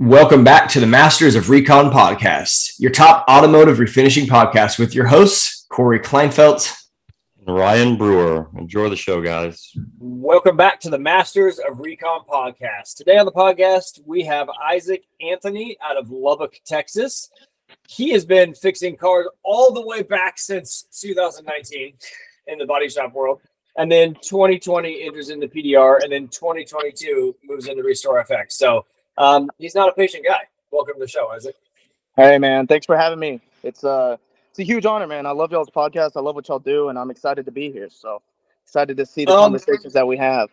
Welcome back to the Masters of Recon podcast, your top automotive refinishing podcast with your hosts, Corey Kleinfeld. And Ryan Brewer. Enjoy the show, guys. Welcome back to the Masters of Recon podcast. Today on the podcast, we have Izac Anthony out of Lubbock, Texas. He has been fixing cars all the way back since 2019 in the body shop world. And then 2020 enters into PDR, and then 2022 moves into RestorFX. So um, he's not a patient guy. Welcome to the show, Izac. Hey, man. Thanks for having me. It's uh, it's a huge honor, man. I love y'all's podcast. I love what y'all do, and I'm excited to be here. So excited to see the um, conversations that we have.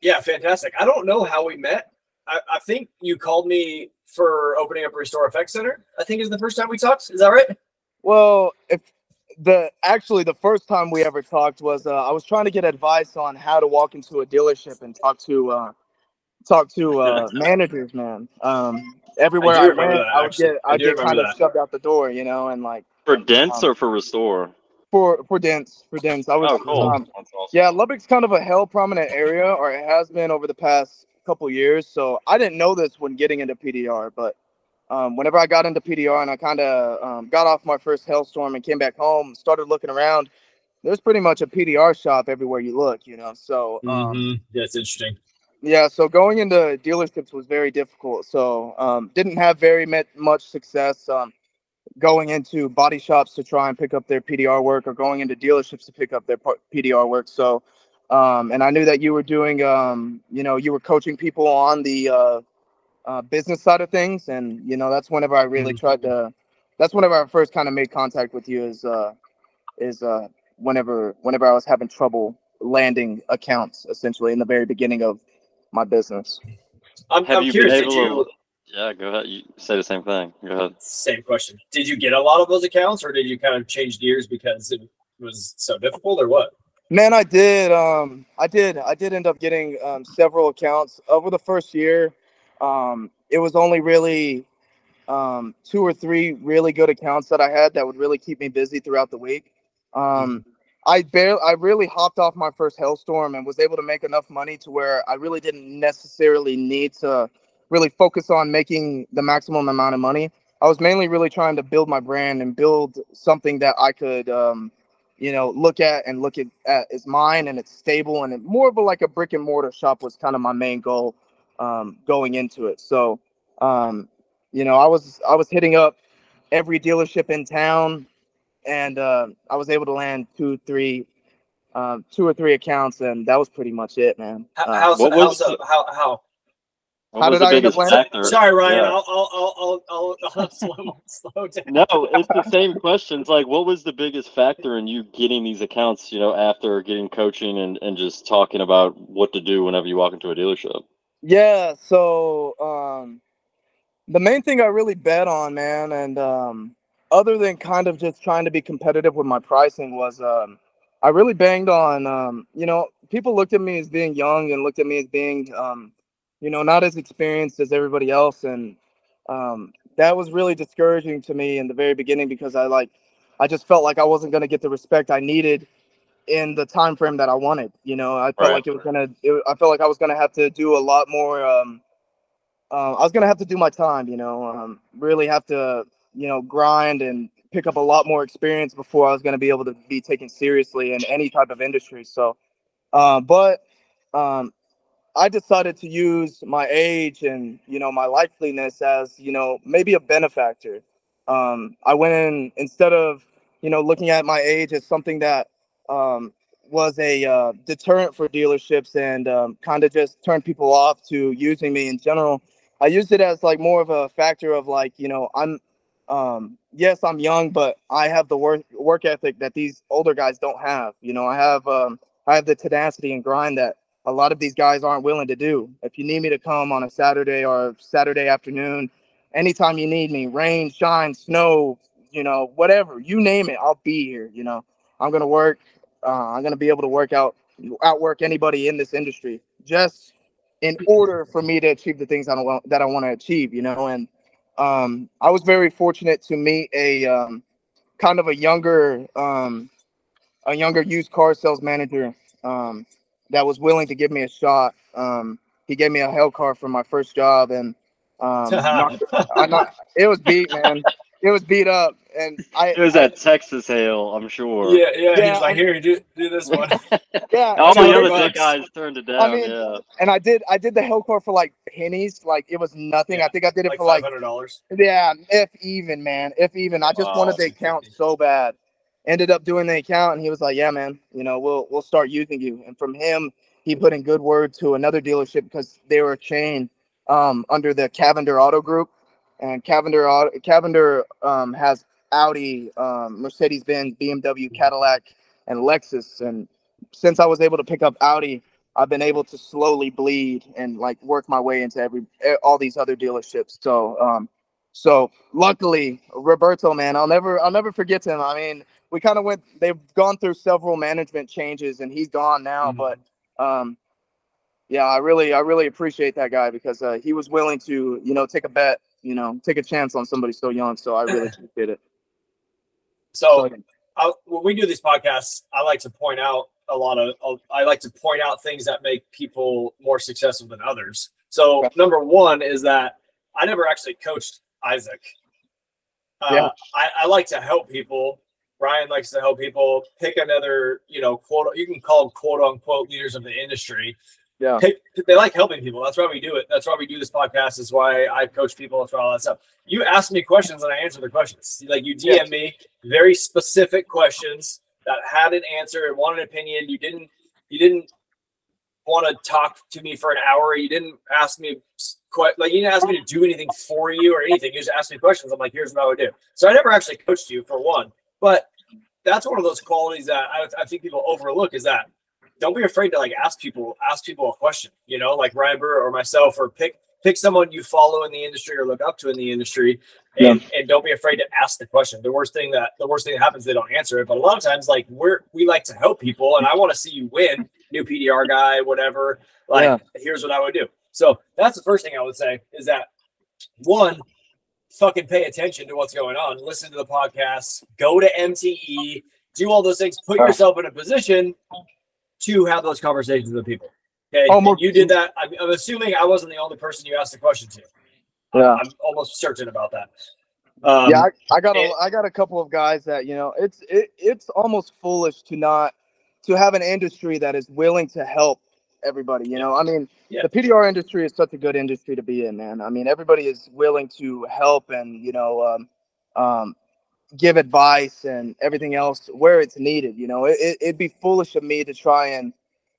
Yeah, fantastic. I don't know how we met. I, I think you called me for opening up a RestorFX Center. I think is the first time we talked. Is that right? Well, if the actually the first time we ever talked was uh, I was trying to get advice on how to walk into a dealership and talk to uh, talk to uh, managers, man. Um, everywhere I, I went, that, I would get I, I get kind of shoved out the door, you know, and like for dents um, or for restore. For for dents, for dents. I was. Oh, cool. Um, awesome. Yeah, Lubbock's kind of a hell prominent area, or it has been over the past couple years. So I didn't know this when getting into PDR, but um, whenever I got into PDR and I kind of um, got off my first hailstorm and came back home, started looking around. There's pretty much a PDR shop everywhere you look, you know. So um, mm-hmm. that's interesting. Yeah, so going into dealerships was very difficult. So um, didn't have very much success um, going into body shops to try and pick up their PDR work or going into dealerships to pick up their PDR work. So, um, and I knew that you were doing, um, you know, you were coaching people on the uh, uh, business side of things, and you know that's whenever I really mm-hmm. tried to. That's whenever I first kind of made contact with you. Is uh, is uh, whenever whenever I was having trouble landing accounts, essentially in the very beginning of my business. I'm, Have I'm you curious. Been able you, to, yeah, go ahead. You say the same thing. Go ahead. Same question. Did you get a lot of those accounts, or did you kind of change gears because it was so difficult, or what? Man, I did. Um, I did. I did end up getting um, several accounts over the first year. Um, it was only really um, two or three really good accounts that I had that would really keep me busy throughout the week. Um, I barely, I really hopped off my first hailstorm and was able to make enough money to where I really didn't necessarily need to really focus on making the maximum amount of money. I was mainly really trying to build my brand and build something that I could, um, you know, look at and look at, at as mine and it's stable and it, more of a like a brick and mortar shop was kind of my main goal um, going into it. So, um, you know, I was I was hitting up every dealership in town and uh, I was able to land two, three, um, two or three accounts, and that was pretty much it, man. How, uh, how's, what how's, the, how how what how did I end up landing? Sorry, Ryan. Yeah. I'll, I'll, I'll, I'll, I'll slow, slow down. No, it's the same questions. Like, what was the biggest factor in you getting these accounts? You know, after getting coaching and and just talking about what to do whenever you walk into a dealership. Yeah. So, um, the main thing I really bet on, man, and um, other than kind of just trying to be competitive with my pricing was um, I really banged on um, you know people looked at me as being young and looked at me as being um, you know not as experienced as everybody else and um, that was really discouraging to me in the very beginning because I like I just felt like I wasn't going to get the respect I needed in the time frame that I wanted. You know, I felt right. like it was gonna. It, I felt like I was gonna have to do a lot more. Um, uh, I was gonna have to do my time. You know, um, really have to you know, grind and pick up a lot more experience before I was going to be able to be taken seriously in any type of industry. So, uh, but um, I decided to use my age and you know my likeliness as you know maybe a benefactor. Um, I went in instead of you know looking at my age as something that um, was a uh, deterrent for dealerships and um, kind of just turned people off to using me in general. I used it as like more of a factor of like you know I'm um, yes, I'm young, but I have the work work ethic that these older guys don't have. You know, I have um, I have the tenacity and grind that a lot of these guys aren't willing to do. If you need me to come on a Saturday or Saturday afternoon, anytime you need me, rain, shine, snow, you know, whatever, you name it, I'll be here. You know, I'm gonna work. Uh, I'm gonna be able to work out, outwork anybody in this industry, just in order for me to achieve the things I want that I want to achieve. You know, and um, I was very fortunate to meet a um, kind of a younger um, a younger used car sales manager um, that was willing to give me a shot. Um, he gave me a hell car for my first job, and Um, not, I not, it was beat, man. It was beat up, and I. It was that Texas hail, I'm sure. Yeah, yeah. Yeah, He's like, here, do do this one. Yeah, All So the it other was- dick guys turned it down. I mean, yeah. and I did. I did the hail car for like pennies. Like it was nothing. Yeah, I think I did it like for five like hundred dollars. Yeah, if even, man, if even. I just Wow, wanted the that's account so bad. Ended up doing the account, and he was like, "Yeah, man, you know, we'll we'll start using you." And from him, he put in good word to another dealership because they were a chain um, under the Cavender Auto Group, and Cavender Cavender um, has Audi, um, Mercedes Benz, BMW, Cadillac, and Lexus. And since I was able to pick up Audi, I've been able to slowly bleed and like work my way into every eh, all these other dealerships. So um, so luckily, Roberto, man, I'll never I'll never forget him. I mean, we kind of went they've gone through several management changes and he's gone now, Mhm. but um yeah, I really I really appreciate that guy because uh, he was willing to, you know, take a bet, you know, take a chance on somebody so young. So I really appreciate it. So So, I, when we do these podcasts, I like to point out a lot of. I like to point out things that make people more successful than others. So Okay. number one is that I never actually coached Izac. Uh, Yeah. I, I like to help people. Ryan likes to help people. Pick another, you know, quote. You can call them quote unquote leaders of the industry. Yeah. Pick, they like helping people. That's why we do it. That's why we do this podcast. Is why I coach people. That's why all that stuff. You ask me questions and I answer the questions. Like you DM Yes. me very specific questions that had an answer and wanted an opinion. You didn't. You didn't want to talk to me for an hour. You didn't ask me quite like you didn't ask me to do anything for you or anything. You just asked me questions. I'm like, here's what I would do. So I never actually coached you for one, but that's one of those qualities that I, I think people overlook is that don't be afraid to like ask people ask people a question you know like ryan brewer or myself or pick pick someone you follow in the industry or look up to in the industry and, and don't be afraid to ask the question. The worst thing that the worst thing that happens they don't answer it but a lot of times like we're we like to help people and i want to see you win new pdr guy whatever like Yeah. here's what i would do. So that's the first thing i would say is that one fucking pay attention to what's going on listen to the podcasts go to mte do all those things put yourself in a position to have those conversations with people okay Almost- you did that I'm, I'm assuming i wasn't the only person you asked the question to Yeah. i'm almost certain about that um, yeah, I, I got a, and- I got a couple of guys that you know it's it, it's almost foolish to not to have an industry that is willing to help everybody. You know, I mean, Yeah. the PDR industry is such a good industry to be in, man. I mean, everybody is willing to help and you know um, um, give advice and everything else where it's needed. You know, it, it, it'd be foolish of me to try and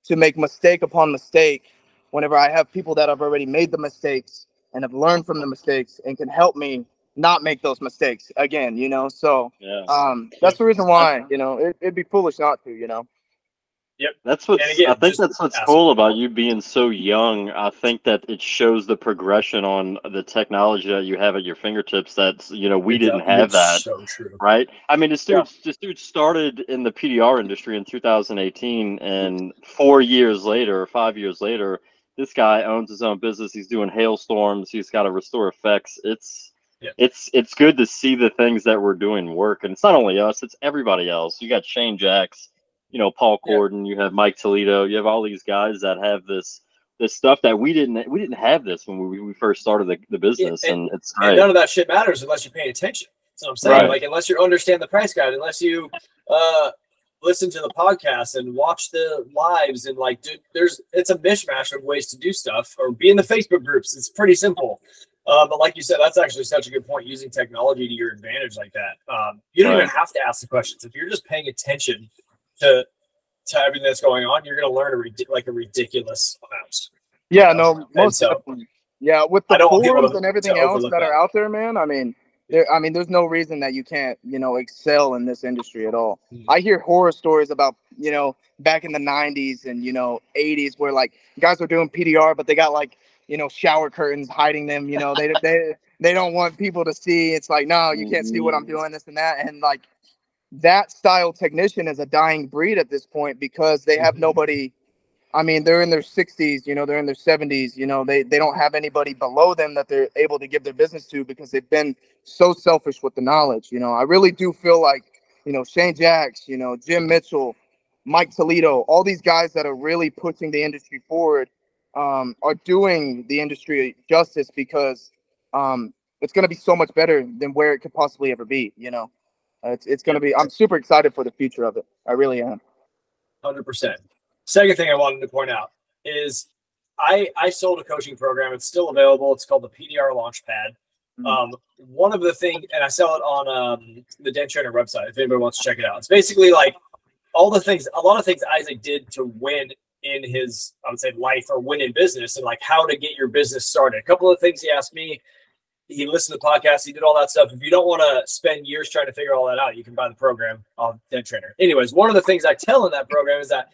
to make mistake upon mistake whenever I have people that have already made the mistakes and have learned from the mistakes and can help me not make those mistakes again, you know. So Yeah. um that's the reason why, you know, it, it'd be foolish not to, you know. That's what I think that's what's ask. cool about you being so young. I think that it shows the progression on the technology that you have at your fingertips that you know we didn't have that. so Right? I mean, this dude, Yeah. this dude started in the PDR industry in 2018, and four years later, five years later, this guy owns his own business. He's doing hailstorms. He's got a RestorFX. It's Yeah. it's it's good to see the things that we're doing work, and it's not only us; it's everybody else. You got Shane Jacks, you know, Paul Yeah. Corden. You have Mike Toledo. You have all these guys that have this this stuff that we didn't we didn't have this when we, we first started the, the business, and- and, it's and none of that shit matters unless you're paying attention. That's what I'm saying. Right. Like unless you understand the price guide, unless you uh listen to the podcast and watch the lives and like dude, there's it's a mishmash of ways to do stuff or be in the Facebook groups. It's pretty simple. Uh, but like you said, that's actually such a good point. Using technology to your advantage like that, um, you don't even have to ask the questions. If you're just paying attention to to everything that's going on, you're going to learn a like a ridiculous amount. Yeah, no, most so- definitely. Yeah, with the don't want people forums and everything else that, that. are out there, man. I mean, there. I mean, there's no reason that you can't, you know, excel in this industry at all. Mhm. I hear horror stories about, you know, back in the '90s and you know '80s where like guys were doing PDR, but they got like, you know, shower curtains hiding them. You know, they they they don't want people to see. It's like, no, you can't see what I'm doing, this and that, and like that style technician is a dying breed at this point because they have Mhm. nobody. I mean, they're in their 60s, you know, they're in their 70s, you know, they, they don't have anybody below them that they're able to give their business to because they've been so selfish with the knowledge. You know, I really do feel like, you know, Shane Jacks, you know, Jim Mitchell, Mike Toledo, all these guys that are really pushing the industry forward um, are doing the industry justice because um, it's going to be so much better than where it could possibly ever be. You know, it's it's going to be. I'm super excited for the future of it. I really am. Hundred percent. Second thing I wanted to point out is I I sold a coaching program. It's still available. It's called the PDR Launchpad. Mhm. Um, one of the things, and I sell it on um, the Dent Trainer website. If anybody wants to check it out, it's basically like all the things, a lot of things Izac did to win in his, I would say, life or win in business, and like how to get your business started. A couple of things he asked me. He listened to the podcast. He did all that stuff. If you don't want to spend years trying to figure all that out, you can buy the program on Dent Trainer. Anyways, one of the things I tell in that program is that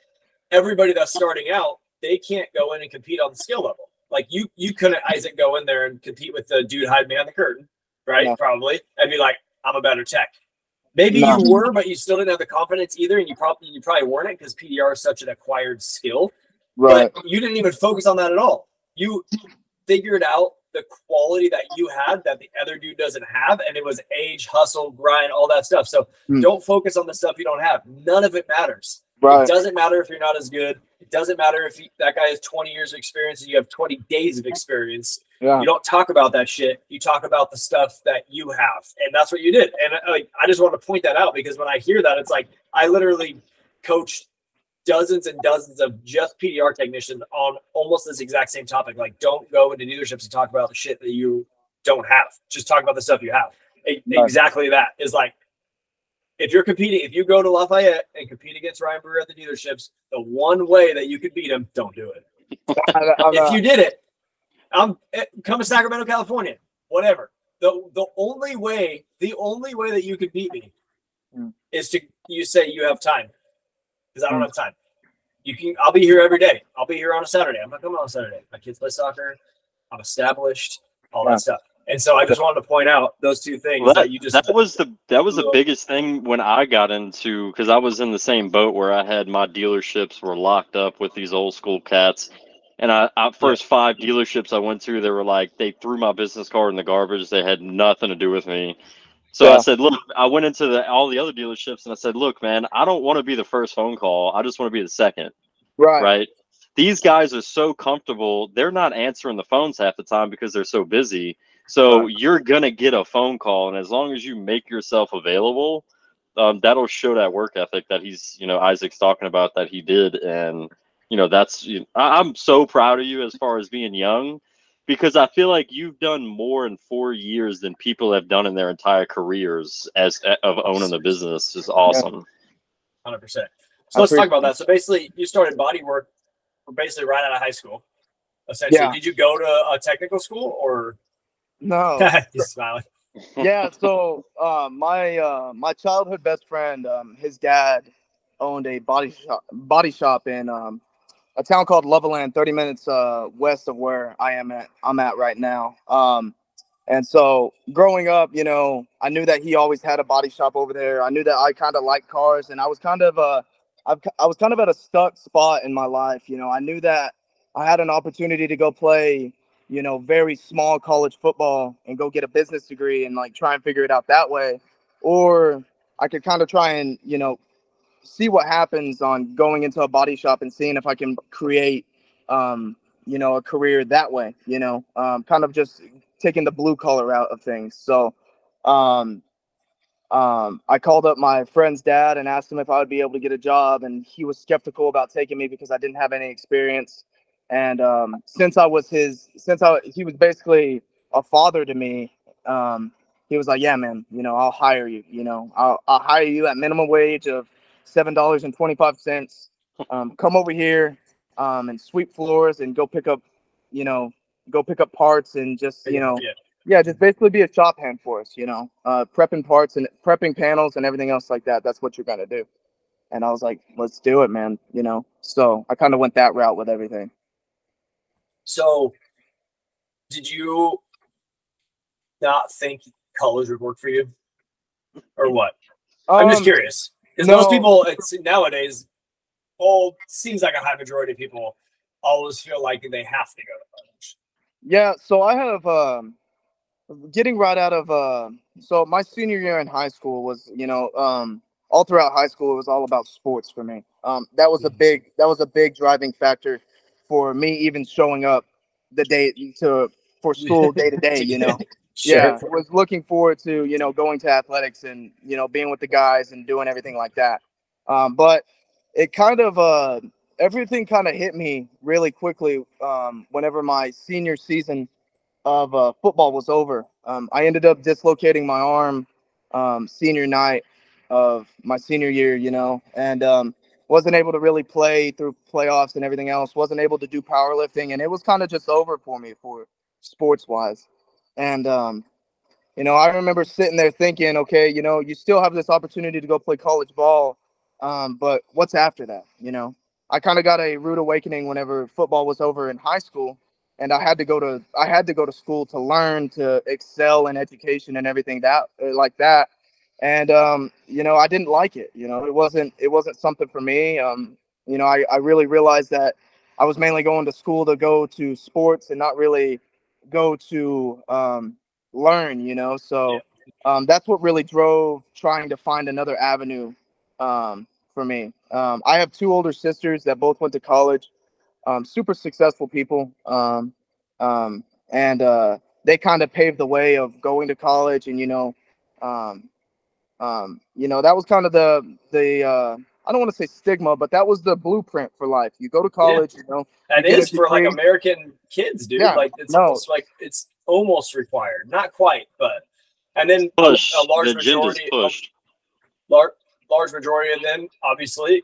everybody that's starting out, they can't go in and compete on the skill level. Like you, you couldn't Izac go in there and compete with the dude hiding behind the curtain, right? No. Probably, and be like, "I'm a better tech." Maybe No. you were, but you still didn't have the confidence either, and you probably you probably weren't it because PDR is such an acquired skill. Right. But you didn't even focus on that at all. You figured out the quality that you had that the other dude doesn't have, and it was age, hustle, grind, all that stuff. So Hmm. don't focus on the stuff you don't have. None of it matters. Right. It doesn't matter if you're not as good. It doesn't matter if you, that guy has 20 years of experience and you have 20 days of experience. Yeah. You don't talk about that shit. You talk about the stuff that you have, and that's what you did. And uh, like, I just want to point that out because when I hear that, it's like I literally coached dozens and dozens of just PDR technicians on almost this exact same topic. Like, don't go into dealerships and talk about the shit that you don't have. Just talk about the stuff you have. Right. Exactly that is like if you're competing, if you go to Lafayette and compete against Ryan Brewer at the dealerships, the one way that you could beat him, don't do it. If you did it, I'm eh, come to Sacramento, California, whatever. The the only way, the only way that you could beat me Hmm. is to you say you have time. Because I don't Hmm. have time. You can I'll be here every day. I'll be here on a Saturday. I'm not coming on a Saturday. My kids play soccer. I'm established, all Yeah. that stuff. And so I just wanted to point out those two things Well, that you just that was the that was the biggest thing when I got into because I was in the same boat where I had my dealerships were locked up with these old school cats, and I, I first five dealerships I went to they were like they threw my business card in the garbage. They had nothing to do with me. So I said, look, I went into the all the other dealerships and I said, look, man, I don't want to be the first phone call. I just want to be the second right. right? These guys are so comfortable, they're not answering the phones half the time because they're so busy. So Right. you're gonna get a phone call, and as long as you make yourself available, um, that'll show that work ethic that he's, you know, Izac's talking about that he did, and you know, that's you I- I'm so proud of you as far as being young, because I feel like you've done more in four years than people have done in their entire careers as of owning the business. Is awesome. Hundred percent. So let's talk about that. So basically, you started body work basically right out of high school. Essentially, Yeah. did you go to a technical school or? No. He's smiling. yeah so uh, my uh, my childhood best friend um, his dad owned a body shop body shop in um, a town called Levelland 30 minutes uh, west of where I am at I'm at right now. Um, and so growing up you know I knew that he always had a body shop over there. I knew that I kind of liked cars and I was kind of uh, I've, I was kind of at a stuck spot in my life you know. I knew that I had an opportunity to go play you know, very small college football and go get a business degree and like try and figure it out that way. Or I could kind of try and, you know, see what happens on going into a body shop and seeing if I can create, um, you know, a career that way, you know, um, kind of just taking the blue collar out of things. So, um, um, I called up my friend's dad and asked him if I would be able to get a job, and he was skeptical about taking me because I didn't have any experience. And um, since I was his, since I he was basically a father to me, um, he was like, "Yeah, man, you know, I'll hire you. You know, I'll I'll hire you at minimum wage of seven dollars and twenty five cents. Um, come over here um, and sweep floors and go pick up, you know, go pick up parts and just you know, Yeah. yeah, just basically be a shop hand for us. You know, uh, prepping parts and prepping panels and everything else like that. That's what you're gonna do." And I was like, "Let's do it, man." You know, so I kind of went that route with everything. So, did you not think colors would work for you, or what? I'm just Um, curious because most people it's nowadays. Oh, seems like a high majority of people always feel like they have to go to college. Yeah, so I have um getting right out of uh so my senior year in high school was, you know, um all throughout high school it was all about sports for me. Um that was a Mhm. big that was a big driving factor for me even showing up the day to for school day to day. You know. Sure. Yeah, was looking forward to you know going to athletics and you know being with the guys and doing everything like that. Um, but it kind of uh, everything kind of hit me really quickly um, whenever my senior season of uh, football was over. Um, I ended up dislocating my arm um, senior night of my senior year, you know, and um, wasn't able to really play through playoffs and everything else. Wasn't able to do powerlifting, and it was kind of just over for me for sports wise. And um, you know, I remember sitting there thinking, okay, you know, you still have this opportunity to go play college ball, um, but what's after that? You know, I kind of got a rude awakening whenever football was over in high school, and I had to go to I had to go to school to learn to excel in education and everything that uh, like that. And um, you know, I didn't like it. You know, it wasn't it wasn't something for me. Um, you know, I, I really realized that I was mainly going to school to go to sports and not really go to um, learn, you know. So um, that's what really drove trying to find another avenue um, for me. Um, I have two older sisters that both went to college, um, super successful people, um, um, and uh, they kind of paved the way of going to college. And you know, um, um, you know that was kind of the the uh, I don't want to say stigma, but that was the blueprint for life. You go to college, you know, That You is for like. American kids, dude. Yeah, like it's no. almost like it's almost required, not quite, but and then Push. a large the majority, a pushed. large, large majority, and then obviously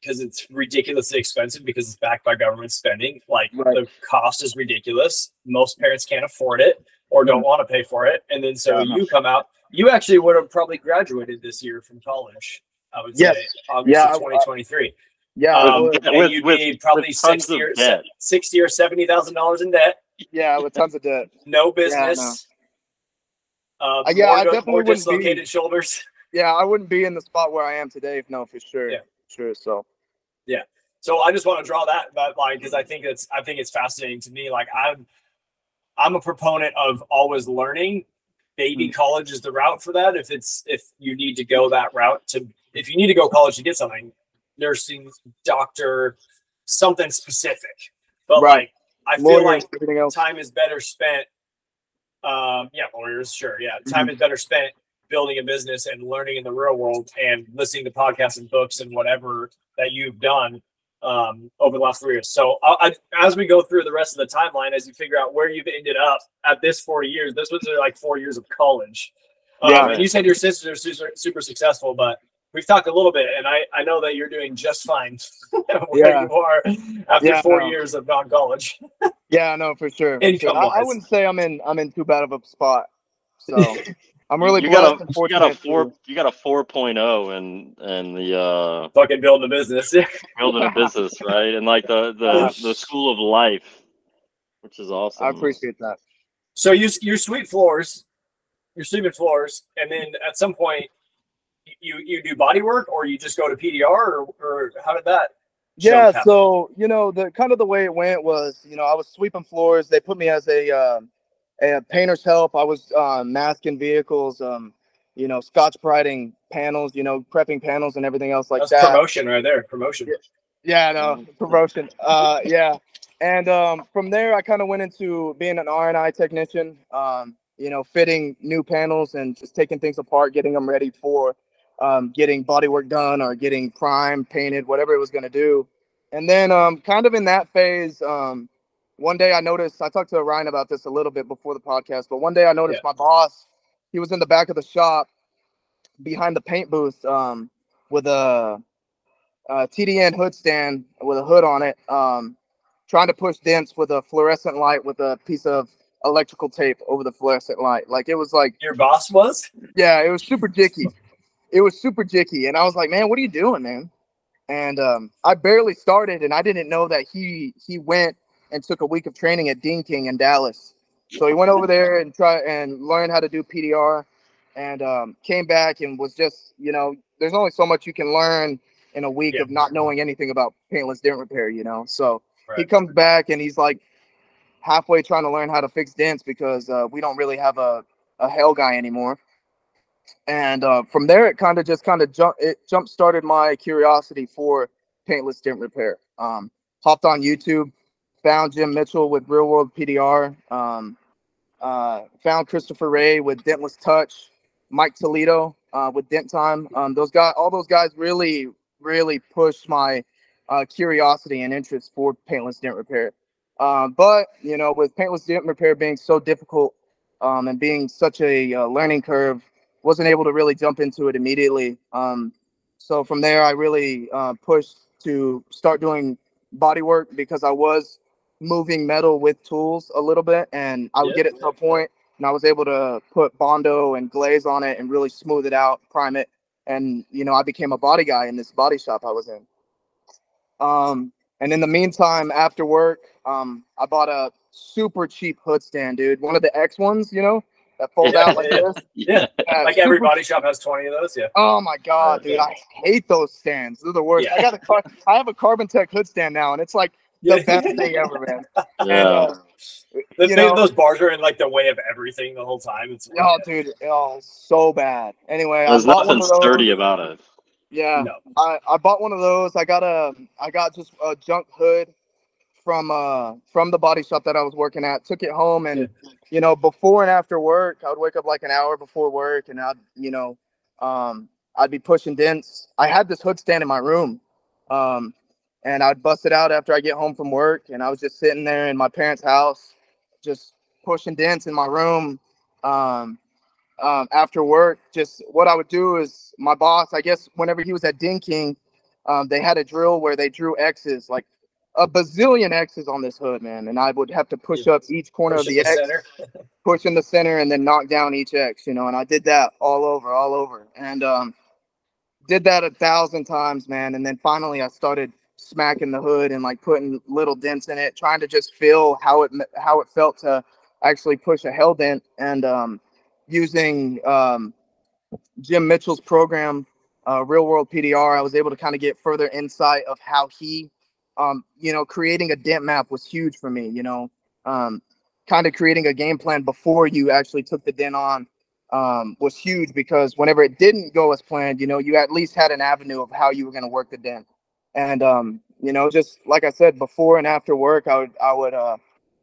because it's ridiculously expensive because it's backed by government spending. Like Right. the cost is ridiculous. Most parents can't afford it or don't want to pay for it, and then so Uh-huh. you come out. You actually would have probably graduated this year from college. I would Yes. say August Yeah, of 2023. yeah, Um, would. With- you'd with- be probably with sixty or debt. sixty or seventy thousand dollars in debt. yeah, with tons of debt. No business. Uh, Uh, yeah, more, I definitely more wouldn't be- dislocated shoulders. Yeah, I wouldn't be in the spot where I am today if no, for sure, Yeah. sure. So Yeah. So I just want to draw that that line because I think it's I think it's fascinating to me. Like I'm I'm a proponent of always learning. Maybe Mm. college is the route for that. If it's if you need to go that route to if you need to go college to get something, nursing, doctor, something specific. But Right. like I feel lawyers, like time is better spent. Um, yeah, lawyers, sure. Yeah, time Mm-hmm. is better spent building a business and learning in the real world and listening to podcasts and books and whatever that you've done um, over the last three years. So, I, I, as we go through the rest of the timeline, as you figure out where you've ended up at this four years, this was like four years of college. Um, Yeah. and you said your sisters are super, super successful, but we've talked a little bit, and I, I know that you're doing just fine where Yeah. you are after Yeah, four no. years of non-college. Yeah, no, for sure. for sure. I, I wouldn't say I'm in I'm in too bad of a spot. So I'm really you blessed got a you got a four to- you got a 4.0 and and the uh Fucking building a business. building a business right and like the the the school of life which is awesome I appreciate that. So you you sweep floors, you're sweeping floors, and then at some point you you do body work or you just go to PDR or, or how did that? Yeah, so you know the kind of the way it went was you know I was sweeping floors. They put me as a um a painter's help. I was um, masking vehicles, um, you know, scotch brighting panels, you know, prepping panels and everything else like That's that. promotion right there. Promotion. Yeah, no promotion. Uh, yeah, and um, from there I kind of went into being an R and I technician. Um, you know, fitting new panels and just taking things apart, getting them ready for um, getting bodywork done or getting primed, painted, whatever it was going to do. And then, um, kind of in that phase, um, one day I noticed. I talked to Ryan about this a little bit before the podcast, but one day I noticed my boss. He was in the back of the shop, behind the paint booth, um, with a uh, TDN hood stand with a hood on it, um, trying to push dents with a fluorescent light with a piece of electrical tape over the fluorescent light. Like it was like, Your boss was? yeah, it was super jicky. It was super jicky, and I was like, man, what are you doing, man? And um, I barely started, and I didn't know that he he went and took a week of training at Dean King in Dallas. So he went over there and try and learned how to do PDR, and um, came back and was just, you know, there's only so much you can learn in a week Yeah. of not knowing anything about paintless dent repair, you know. So he comes back and he's like halfway trying to learn how to fix dents because uh, we don't really have a, a hell guy anymore. And uh, from there, it kind of just kind of jump it jump started my curiosity for paintless dent repair. Um, hopped on YouTube, found Jim Mitchell with Real World PDR. Um, uh, found Christopher Ray with Dentless Touch, Mike Toledo uh, with Dent Time. Um, those guys, all those guys, really, really pushed my uh, curiosity and interest for paintless dent repair. Um, but you know, with paintless dent repair being so difficult um, and being such a uh, learning curve, wasn't able to really jump into it immediately. Um, so from there, I really uh, pushed to start doing body work because I was moving metal with tools a little bit, and I would get it to a point, and I was able to put bondo and glaze on it and really smooth it out, prime it, and you know, I became a body guy in this body shop I was in. Um, and in the meantime, after work, um, I bought a super cheap hood stand, dude. One of the X ones, you know, that fold out like this. Yeah, Yeah, like every body shop has twenty of those. Yeah. Oh my god, dude! I hate those stands. They're the worst. Yeah. I got a car. I have a Carbon Tech hood stand now, and it's like the best thing ever, man. And, Yeah. uh, The- you know- those bars are in like the way of everything the whole time. It's oh, dude, oh, so bad. Anyway, There's I bought one nothing of those. sturdy about it. Yeah, no. I, I bought one of those. I got a I got just a junk hood from uh from the body shop that I was working at. Took it home and you know before and after work, I would wake up like an hour before work and I'd you know um I'd be pushing dents. I had this hood stand in my room. Um and I'd bust it out after I get home from work and I was just sitting there in my parents' house just pushing dents in my room. Um um, after work, just what I would do is my boss, I guess, whenever he was at Din King, um, they had a drill where they drew X's, like a bazillion X's on this hood, man. And I would have to push up each corner Push of the the X, push in the center, and then knock down each X, you know. And I did that all over, all over. And um, did that a thousand times, man. And then finally, I started smacking the hood and like putting little dents in it, trying to just feel how it how it felt to actually push a hell dent. And um, using um, Jim Mitchell's program, uh, Real World PDR, I was able to kind of get further insight of how he, um, you know, creating a dent map was huge for me. You know, um, kind of creating a game plan before you actually took the dent on um, was huge because whenever it didn't go as planned, you know, you at least had an avenue of how you were going to work the dent. And um, you know, just like I said, before and after work, I would I would uh,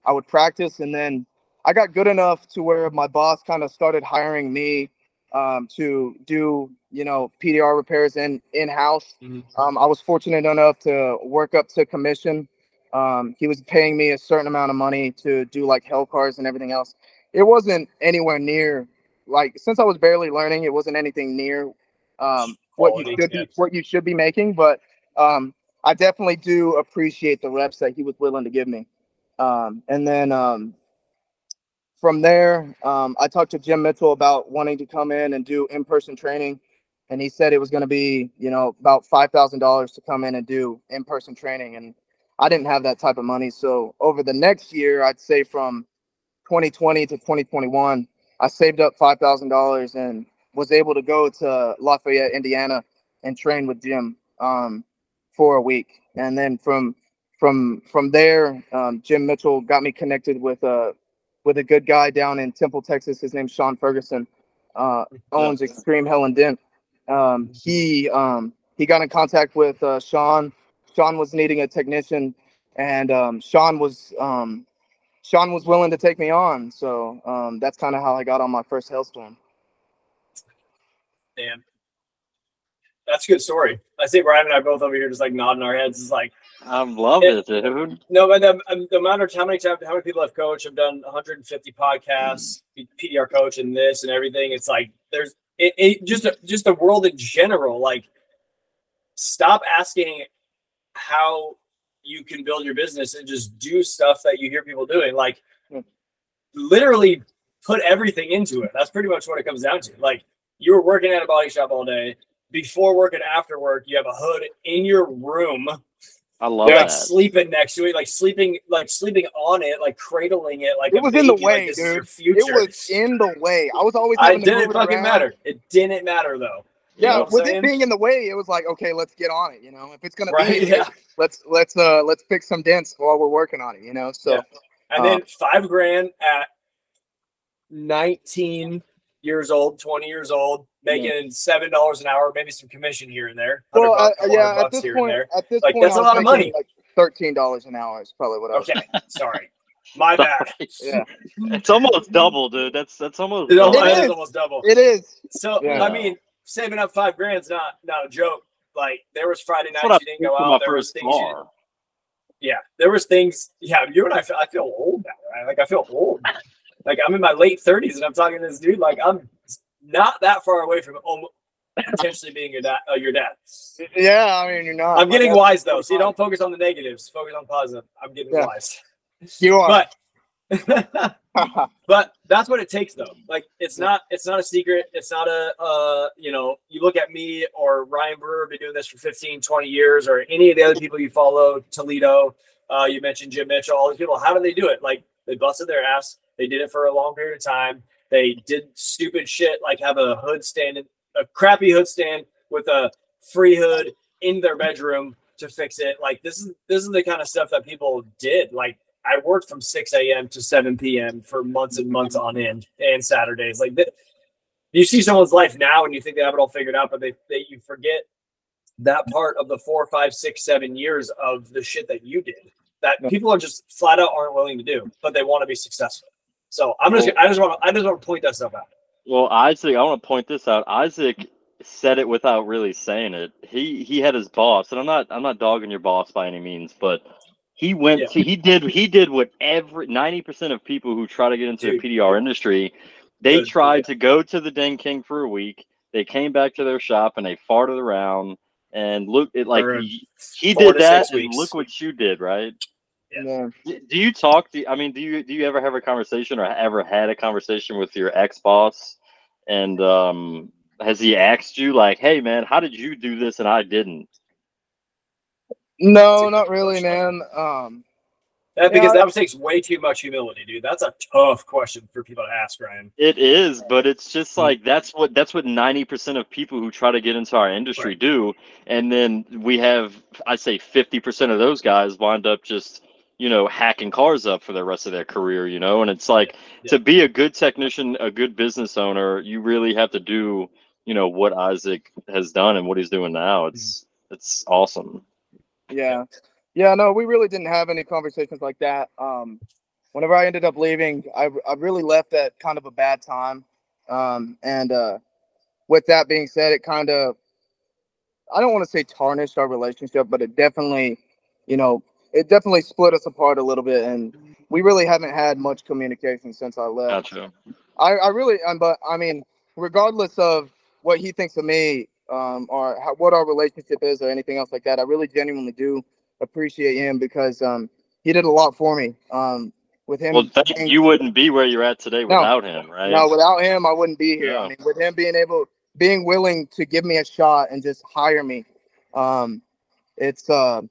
I would practice, and then I got good enough to where my boss kind of started hiring me um, to do you know PDR repairs in in house. Mhm. Um, I was fortunate enough to work up to commission. Um, he was paying me a certain amount of money to do like hell cars and everything else. It wasn't anywhere near like since I was barely learning, it wasn't anything near um, what you should be what you should be making. But um, I definitely do appreciate the reps that he was willing to give me. Um, and then um, from there, um, I talked to Jim Mitchell about wanting to come in and do in-person training, and he said it was going to be, you know, about five thousand dollars to come in and do in-person training, and I didn't have that type of money. So over the next year, I'd say from 2020 to 2021, I saved up five thousand dollars and was able to go to Lafayette, Indiana, and train with Jim um, for a week, and then from from from there, um, Jim Mitchell got me connected with a with a good guy down in Temple, Texas. His name's Sean Ferguson. Uh, owns Extreme Hail and Dent. Um, he um, he got in contact with uh, Sean. Sean was needing a technician, and um, Sean was um, Sean was willing to take me on. So um, that's kind of how I got on my first hailstorm. Damn. That's a good story. I see Ryan and I both over here just like nodding our heads. It's like, I'm loving it, dude. no, but the, um, the amount of how many times, how many people I've coached, I've done 150 podcasts, PDR coach, and this and everything. It's like there's it, it just just the world in general. Like, stop asking how you can build your business and just do stuff that you hear people doing. Like, Yeah. literally put everything into it. That's pretty much what it comes down to. Like, you were working at a body shop all day. Before work and after work, you have a hood in your room I love it. like that. sleeping next to it, like sleeping, like sleeping on it, like cradling it, like It a was in the baby, like way, this is your dude. future. It was in the way. I was always I having to didn't move fucking around. matter. It didn't matter though. You Yeah, know with saying? it being in the way, it was like, okay, let's get on it. You know, if it's gonna right, be, yeah. let's let's uh let's fix some dents while we're working on it. You know, so Yeah. And Uh, then five grand at 19 years old, 20 years old, making seven dollars an hour, maybe some commission here and there. well, uh, bucks, yeah, at this here point, there. at this Like, point, that's I a was lot of money. Like thirteen dollars an hour is probably what I was. Okay, sorry. My bad. Yeah, It's almost double, dude. That's that's almost. It double. almost, It it is. almost double. it is. So Yeah. I mean, saving up five grand's not not a joke. Like there was Friday That's nights you didn't go out. There was things. You, yeah, there was things. Yeah, you and I. Feel, I feel old now, right? Like I feel old. Like I'm in my late thirties and I'm talking to this dude. Like I'm not that far away from potentially being your dad. Uh, your dad. Yeah, I mean you're not. I'm getting wise though, so you don't focus on the negatives. Focus on positive. I'm getting Yeah. wise. You are. But but that's what it takes though like it's not it's not a secret it's not a uh you know you look at me or ryan brewer been doing this for 15 20 years or any of the other people you follow toledo uh you mentioned jim mitchell all these people how do they do it like they busted their ass they did it for a long period of time they did stupid shit like have a hood stand a crappy hood stand with a free hood in their bedroom to fix it like this is this is the kind of stuff that people did like I worked from 6 a.m. to 7 p.m. for months and months on end and Saturdays. Like th- you see someone's life now and you think they have it all figured out, but they, they you forget that part of the four, five, six, seven years of the shit that you did that Yeah. people are just flat out aren't willing to do, but they want to be successful. So I'm just I just want to I just want to point that stuff out. Well, Izac, I want to point this out. Izac said it without really saying it. He he had his boss, and I'm not I'm not dogging your boss by any means, but he went Yeah. to he did he did what every ninety percent of people who try to get into Dude. the PDR industry, they tried to go to the Den King for a week. They came back to their shop and they farted around and look it like he, he did that. And look what you did, right? Yeah. Yeah. Do you talk? Do, I mean, do you do you ever have a conversation or ever had a conversation with your ex boss? And um, has he asked you like, "Hey, man, how did you do this and I didn't?" No, not really, question. man. Um, That because Yeah. that takes way too much humility, dude. That's a tough question for people to ask, Ryan. It is, but it's just Hmm. like that's what that's what ninety percent of people who try to get into our industry Right. do, and then we have, I say, fifty percent of those guys wind up just you know hacking cars up for the rest of their career, you know, and it's like Yeah. to be a good technician, a good business owner, you really have to do you know what Izac has done and what he's doing now. It's it's awesome. yeah, yeah. No, we really didn't have any conversations like that. Um, whenever I ended up leaving, I I really left at kind of a bad time. Um, and uh, with that being said, it kind of I don't want to say tarnished our relationship, but it definitely, you know, it definitely split us apart a little bit, and we really haven't had much communication since I left. Gotcha. I, I really, um, but I mean, regardless of what he thinks of me, um, or how, what our relationship is, or anything else like that, I really genuinely do appreciate him because um, he did a lot for me. Um, with him, Well, being- you wouldn't be where you're at today No. without him, right? no, without him, I wouldn't be here. Yeah. I mean, with him being able, being willing to give me a shot and just hire me, um, it's uh,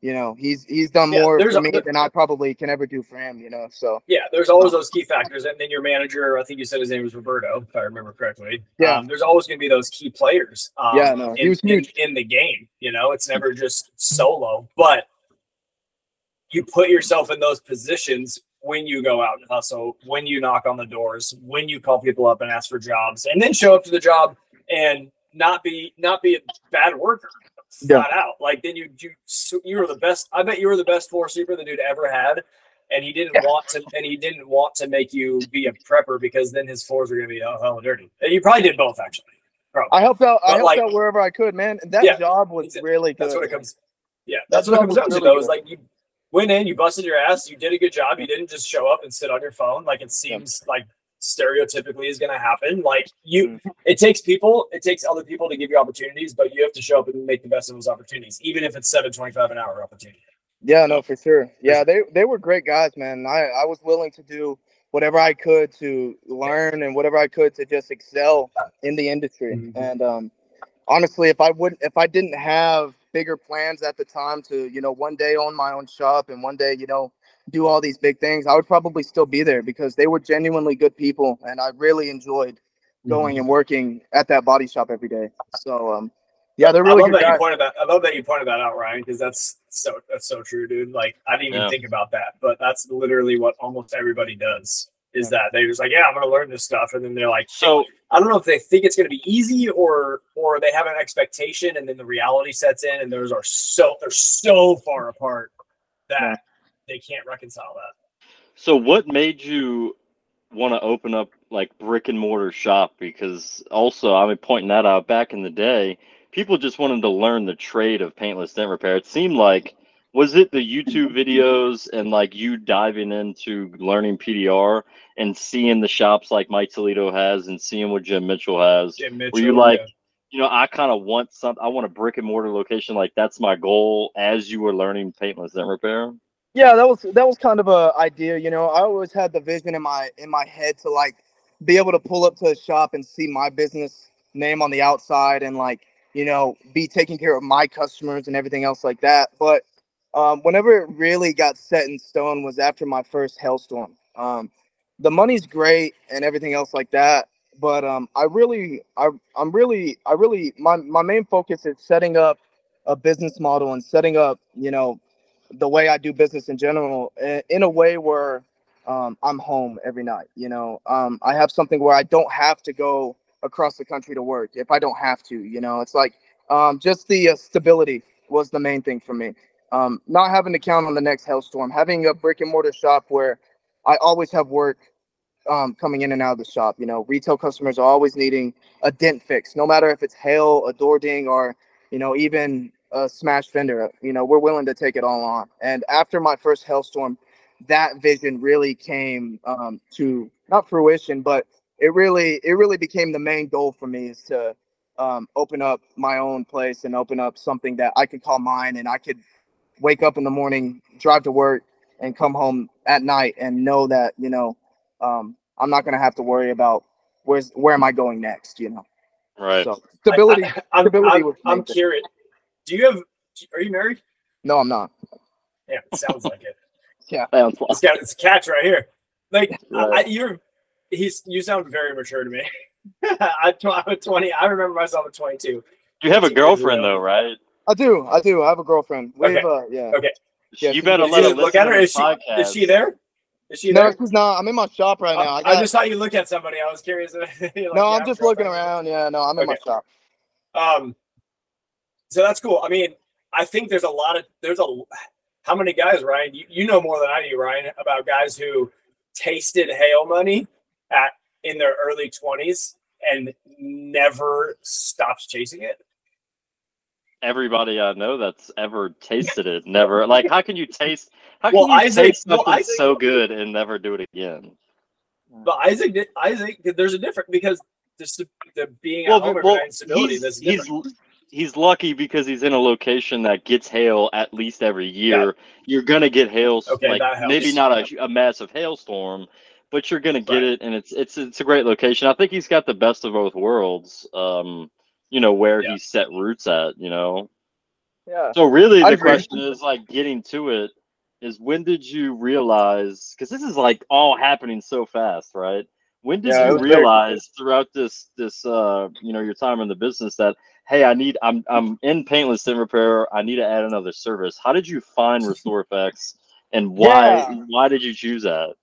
you know, he's he's done Yeah, more for me than I probably can ever do for him. You know, so Yeah, there's always those key factors, and then your manager. I think you said his name was Roberto, if I remember correctly. Yeah. um, there's always going to be those key players. Um, Yeah, no, he in, was in- huge. in, the game. You know, it's never just solo, but you put yourself in those positions when you go out and hustle, when you knock on the doors, when you call people up and ask for jobs, and then show up to the job and not be not be a bad worker. Yeah. Flat out, like then you you you were the best. I bet you were the best floor sweeper the dude ever had, and he didn't Yeah. want to and he didn't want to make you be a prepper because then his floors were going to be oh, hell dirty. And you probably did both actually. Probably. I helped out. I helped like- out wherever I could, man. And that Yeah, job was really good. That's what it comes. Yeah, that's That what it comes down to though. Is like you went in, you busted your ass, you did a good job. You didn't just show up and sit on your phone like it seems like stereotypically is going to happen. Like you, Mm-hmm. it takes people, it takes other people to give you opportunities, but you have to show up and make the best of those opportunities, even if it's seven twenty five an hour opportunity. Yeah, no, for sure. Yeah, they they were great guys, man. I I was willing to do whatever I could to learn and whatever I could to just excel in the industry. Mhm. And um, honestly, if I wouldn't, if I didn't have bigger plans at the time to, you know, one day own my own shop and one day, you know, do all these big things, I would probably still be there because they were genuinely good people, and I really enjoyed Mm-hmm. going and working at that body shop every day. So um, yeah, they're really. I love good that you guys. pointed that. I love that you pointed that out, Ryan, because that's so that's so true, dude. Like I didn't even Yeah. think about that, but that's literally what almost everybody does. Is that they're just like, yeah, I'm going to learn this stuff, and then they're like, So I don't know if they think it's going to be easy or or they have an expectation, and then the reality sets in, and those are so they're so far apart that Yeah. They can't reconcile that. So what made you want to open up like brick and mortar shop? Because also, I mean, pointing that out back in the day, people just wanted to learn the trade of paintless dent repair. It seemed like was it the YouTube videos and like you diving into learning PDR and seeing the shops like Mike Toledo has and seeing what Jim Mitchell has? Jim Mitchell, were you like, yeah. you know, I kind of want something. I want a brick and mortar location. Like that's my goal as you were learning paintless dent repair. Yeah, that was that was kind of a idea. You know, I always had the vision in my in my head to like be able to pull up to a shop and see my business name on the outside and like you know be taking care of my customers and everything else like that. But um, whenever it really got set in stone was after my first hailstorm. Um, the money's great and everything else like that, but um, I really, I, I'm really, I really, my my main focus is setting up a business model and setting up, you know, the way I do business in general in a way where um, I'm home every night. You know, um, I have something where I don't have to go across the country to work if I don't have to. You know, it's like um, just the uh, stability was the main thing for me. Um, not having to count on the next hailstorm, having a brick and mortar shop where I always have work um, coming in and out of the shop. You know, retail customers are always needing a dent fix, no matter if it's hail, a door ding, or you know, even a smashed fender. You know, we're willing to take it all on. And after my first hailstorm, that vision really came um, to not fruition, but it really it really became the main goal for me is to um, open up my own place and open up something that I could call mine and I could wake up in the morning, drive to work, and come home at night and know that you know um, I'm not gonna have to worry about where's where am I going next. You know, Right. so stability. I, am stability I'm, was I'm curious. Do you have? Are you married? No, I'm not. Yeah, it sounds like it. Yeah, It's got it's a catch right here. Like I, I, you're, he's you sound very mature to me. I, tw- I'm 20. I remember myself at 22. You have a girlfriend though, right? I do. I do. I have a girlfriend. We've Okay. uh, yeah. Okay. Yeah, you better let her look at her? Is she podcast. is she there? Is she No, there? she's not. I'm in my shop right now. I, I, got, just thought you look at somebody. I was curious. Like, no, you I'm have just a looking around. Yeah, no, I'm in my shop. Um, so that's cool. I mean, I think there's a lot of there's a how many guys, Ryan? You, you know more than I do, Ryan, about guys who tasted hail money at in their early 20s and never stops chasing it. Everybody I know that's ever tasted it never like. How can you taste? How Well, can you Izac- taste well, something Izac- so good and never do it again? But Izac, did, Izac, there's a different because this the being at Well, home well, stability. he's, That's he's. He's lucky because he's in a location that gets hail at least every year. You're gonna get hail, Okay, like maybe not a, a massive hailstorm, but you're gonna get Right. it, and it's it's it's a great location. I think he's got the best of both worlds. Um, you know where Yeah. he's set roots at. You know, Yeah. so really the question is like getting to it is when did you realize? Because this is like all happening so fast, right? When did Yeah, you was very realize throughout this this uh you know your time in the business that hey I need I'm I'm in paintless dent repair I need to add another service. How did you find RestorFX and why Yeah. why did you choose that?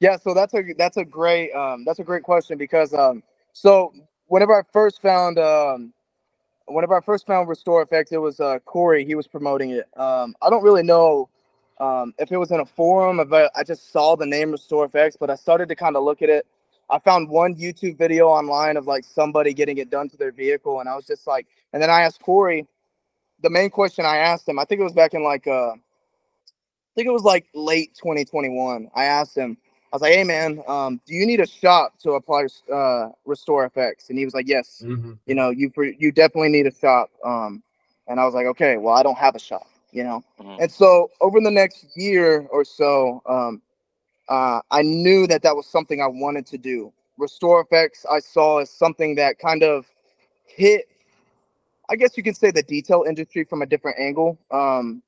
Yeah, so that's a that's a great um that's a great question because um so whenever I first found um whenever I first found RestorFX, it was uh Corey, he was promoting it. Um I don't really know um if it was in a forum, if I, I just saw the name RestorFX, but I started to kind of look at it. I found one YouTube video online of like somebody getting it done to their vehicle, and I was just like, and then I asked Corey, the main question I asked him, I think it was back in like uh I think it was like late 2021. I asked him, I was like, "Hey man, um, do you need a shop to apply uh, RestorFX?" And he was like, "Yes, you know, you you definitely need a shop." Um, and I was like, "Okay, well, I don't have a shop, you know." Mhm. And so over the next year or so, um, uh, I knew that that was something I wanted to do. RestorFX, I saw as something that kind of hit, I guess you could say, the detail industry from a different angle. Um,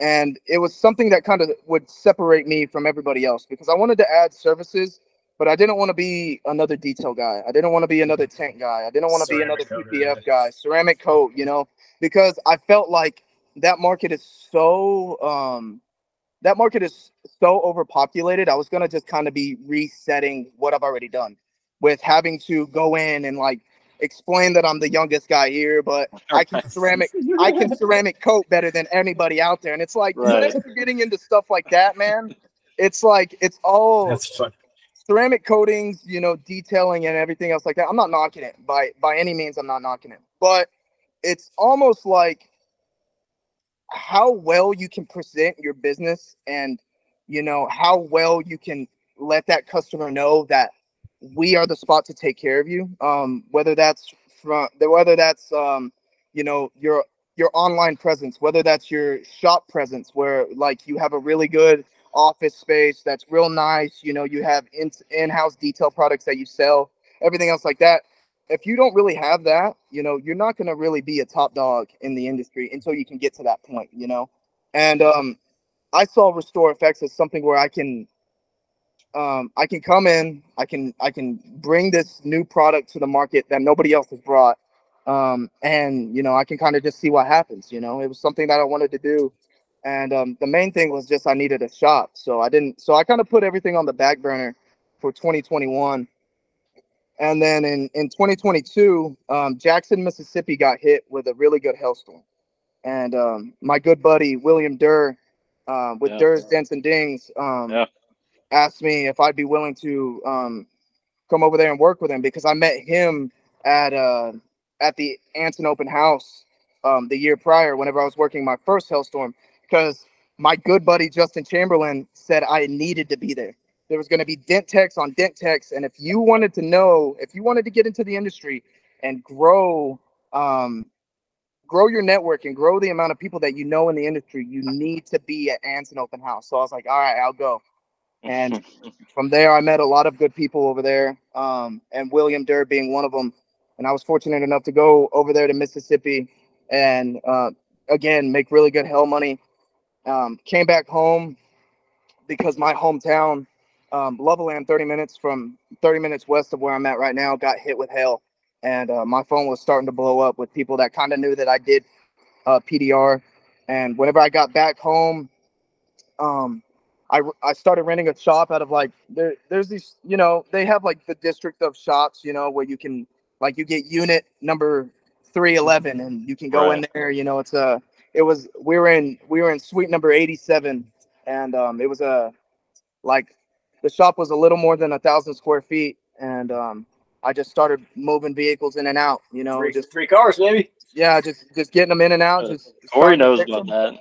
and it was something that kind of would separate me from everybody else because I wanted to add services, but I didn't want to be another detail guy. I didn't want to be another tent guy. I didn't want to be another PPF guy, ceramic coat, you know, because I felt like that market is so um that market is so overpopulated. I was gonna just kind of be resetting what I've already done with having to go in and like explain that I'm the youngest guy here, but I can ceramic I can ceramic coat better than anybody out there. And it's like Right. you're getting into stuff like that, man, it's like it's all ceramic coatings, you know, detailing and everything else like that. I'm not knocking it by by any means. I'm not knocking it, but it's almost like how well you can present your business and you know how well you can let that customer know that we are the spot to take care of you. Um, whether that's from whether that's um, you know your your online presence, whether that's your shop presence, where like you have a really good office space that's real nice. You know, you have in in-house detail products that you sell, everything else like that. If you don't really have that, you know, you're not going to really be a top dog in the industry until you can get to that point, you know. And um, I saw RestorFX as something where I can, um, I can come in, I can, I can bring this new product to the market that nobody else has brought, um, and you know, I can kind of just see what happens. You know, it was something that I wanted to do and um, the main thing was just I needed a shop, so I didn't. So I kind of put everything on the back burner for 2021, and then in in 2022, um, Jackson, Mississippi got hit with a really good hailstorm, and um, my good buddy William Durr uh, with Yeah. Durr's Dents and Dings um, Yeah. asked me if I'd be willing to um, come over there and work with him because I met him at uh, at the Anson Open House um, the year prior whenever I was working my first hailstorm because my good buddy Justin Chamberlain said I needed to be there. There was going to be dent techs on dent techs, and if you wanted to know, if you wanted to get into the industry and grow, um, grow your network and grow the amount of people that you know in the industry, you need to be at Anson Open House. So I was like, all right, I'll go. And from there, I met a lot of good people over there, um, and William Durr being one of them. And I was fortunate enough to go over there to Mississippi and uh, again make really good hell money. Um, came back home because my hometown, um, Levelland, 30 minutes from 30 minutes west of where I'm at right now, got hit with hail, and uh, my phone was starting to blow up with people that kind of knew that I did uh, PDR. And whenever I got back home, um, I, I started renting a shop out of like there there's these you know they have like the district of shops you know where you can like you get unit number 311 and you can go in there you know it's a it was we were in we were in suite number 87 and um it was a like the shop was a little more than a thousand square feet and um I just started moving vehicles in and out you know Three, just three cars, maybe. yeah just just getting them in and out Uh, just Corey knows about them. that.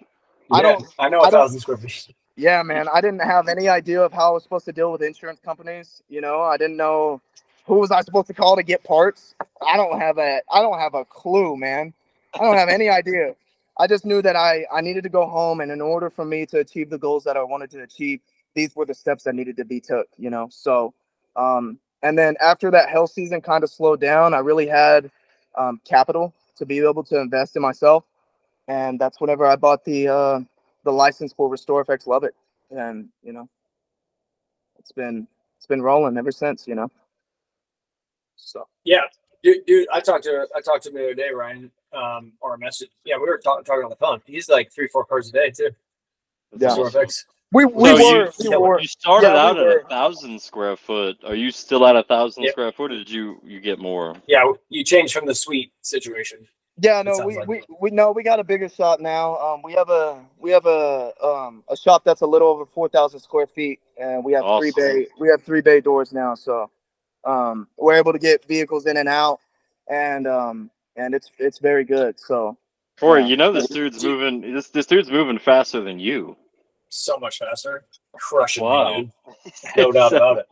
I Yeah, don't- I know I a don't- thousand square feet. Yeah, man. I didn't have any idea of how I was supposed to deal with insurance companies. You know, I didn't know who was I supposed to call to get parts. I don't have a I don't have a clue, man. I don't have any idea. I just knew that I I needed to go home and in order for me to achieve the goals that I wanted to achieve, these were the steps that needed to be took, you know. So um and then after that hell season kind of slowed down, I really had um capital to be able to invest in myself. And that's whenever I bought the uh the license for RestorFX Lubbock, and you know, it's been it's been rolling ever since. You know, so Yeah, dude, dude. I talked to I talked to him the other day, Ryan, um, or a message. Yeah, we were talking talking on the phone. He's like three, four cars a day too. Yeah. We we So you- were we yeah, were You started Yeah, we out at a thousand square foot. Are you still at a thousand Yep. square foot, or did you you get more? Yeah, you changed from the suite situation. yeah no we, like we it. we no we got a bigger shop now. Um, we have a we have a um a shop that's a little over four thousand square feet, and we have three bay we have three bay doors now. So um we're able to get vehicles in and out, and um and it's it's very good. So Corey, Yeah. you know this dude's moving. This this dude's moving faster than you. So much faster, crushing Wow. me, dude. No doubt so, about it.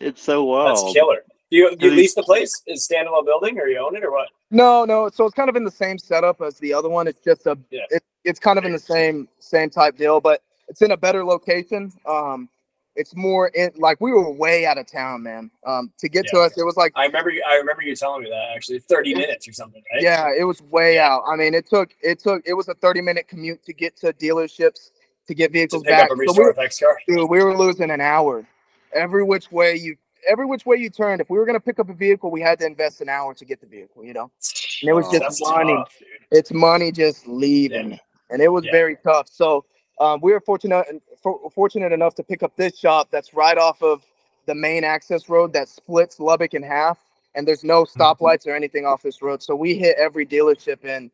It's so wild. That's killer. You you lease the place? Is standalone building, or you own it, or what? No, no. So it's kind of in the same setup as the other one. It's just a, Yeah. it, it's kind of in the same same type deal, but it's in a better location. Um, it's more in like we were way out of town, man. Um, to get to Yeah. us, it was like I remember you. I remember you telling me that actually. Thirty minutes or something, right? yeah, it was way Yeah. out. I mean, it took it took it was a thirty minute commute to get to dealerships to get vehicles pick back. So we were, dude, we were losing an hour every which way you every which way you turned. If we were gonna pick up a vehicle, we had to invest an hour to get the vehicle. You know. And it was Oh, just money. tough, it's money just leaving and it was Yeah. very tough so um, we were fortunate fortunate enough to pick up this shop that's right off of the main access road that splits lubbock in half and there's no Mm-hmm. stoplights or anything off this road so we hit every dealership in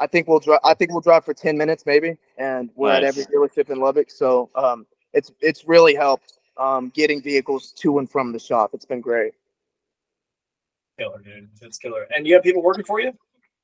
i think we'll drive i think we'll drive for 10 minutes maybe and we're at every dealership in lubbock so um, it's it's really helped um, getting vehicles to and from the shop. It's been great. Killer, dude. It's killer. And you have people working for you?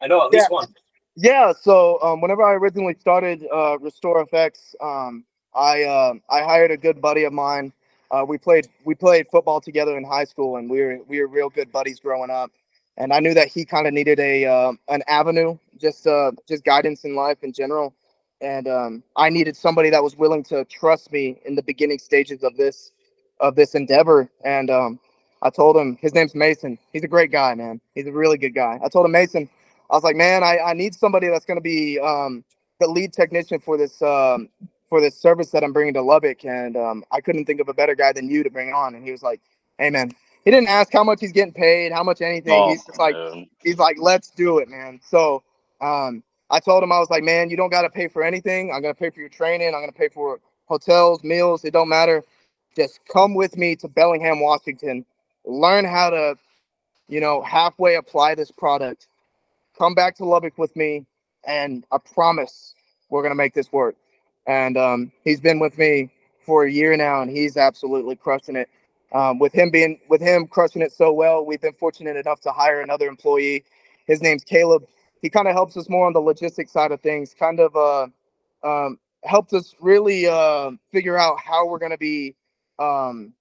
I know at least one. Yeah, so um, whenever I originally started uh, RestorFX, um, I uh, I hired a good buddy of mine. Uh, we played we played football together in high school, and we were we were real good buddies growing up. And I knew that he kind of needed a uh, an avenue, just uh, just guidance in life in general. And um, I needed somebody that was willing to trust me in the beginning stages of this of this endeavor. And um, I told him his name's Mason. He's a great guy, man. He's a really good guy. I told him Mason. I was like, man, I, I need somebody that's going to be um, the lead technician for this um, for this service that I'm bringing to Lubbock, and um, I couldn't think of a better guy than you to bring on. And he was like, hey, man. He didn't ask how much he's getting paid, how much anything. Oh, he's just like, man. he's like, let's do it, man. So um, I told him I was like, man, you don't got to pay for anything. I'm gonna pay for your training. I'm gonna pay for hotels, meals. It don't matter. Just come with me to Bellingham, Washington. Learn how to, you know, halfway apply this product. Come back to Lubbock with me, and I promise we're gonna make this work. And um, he's been with me for a year now, and he's absolutely crushing it. Um, with him being with him crushing it so well, we've been fortunate enough to hire another employee. His name's Caleb. He kind of helps us more on the logistics side of things. Kind of uh, um, helped us really uh, figure out how we're going to be um,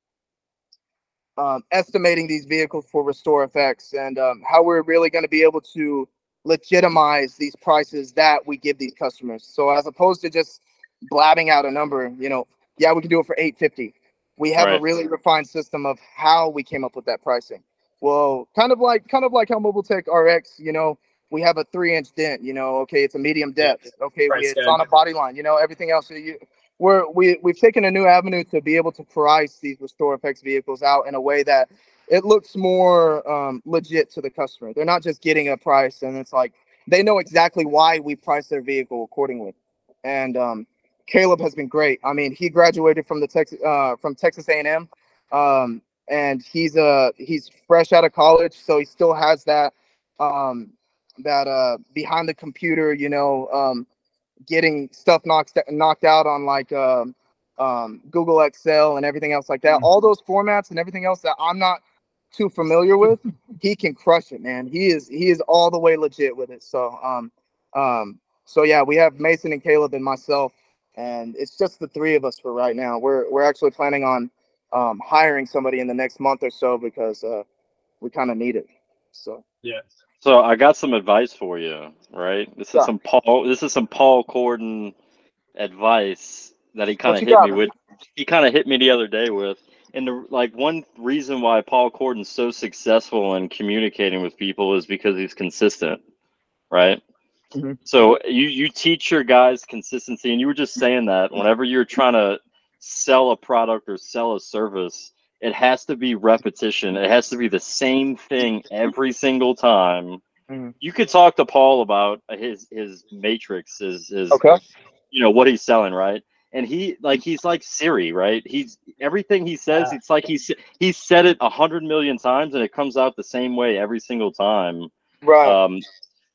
um, estimating these vehicles for RestorFX and um, how we're really going to be able to legitimize these prices that we give these customers. So as opposed to just blabbing out a number, you know, yeah, we can do it for 850. We have a really refined system of how we came up with that pricing. Well, kind of like kind of like how Mobile Tech RX, you know, we have a three inch dent, you know, okay, it's a medium depth. Okay, we, it's on a body line, you know, everything else. So you, we're we we've taken a new avenue to be able to price these RestorFX vehicles out in a way that it looks more um, legit to the customer. They're not just getting a price and it's like they know exactly why we price their vehicle accordingly. And um, Caleb has been great. I mean, he graduated from the Texas uh, from Texas A&M, um, and he's uh he's fresh out of college, so he still has that um, that uh behind the computer, you know, um, getting stuff knocked knocked out on like um, um, Google Excel and everything else like that. All those formats and everything else that I'm not too familiar with, he can crush it, man. He is he is all the way legit with it. So um um so yeah, we have Mason and Caleb and myself, and it's just the three of us for right now. We're we're actually planning on um hiring somebody in the next month or so because uh we kind of need it. So Yeah. So I got some advice for you, right? This is Yeah. some Paul. This is some Paul Corden advice that he kind of hit got, me man? with. He kind of hit me the other day with, and the like. One reason why Paul Corden's so successful in communicating with people is because he's consistent, right? Mhm. So you you teach your guys consistency, and you were just saying that whenever you're trying to sell a product or sell a service, it has to be repetition. It has to be the same thing every single time. Mhm. You could talk to Paul about his his matrix, his his okay, you know what he's selling, right? And he like he's like Siri, right? He's everything he says. Yeah. It's like he's he's said it a hundred million times, and it comes out the same way every single time. right, Um,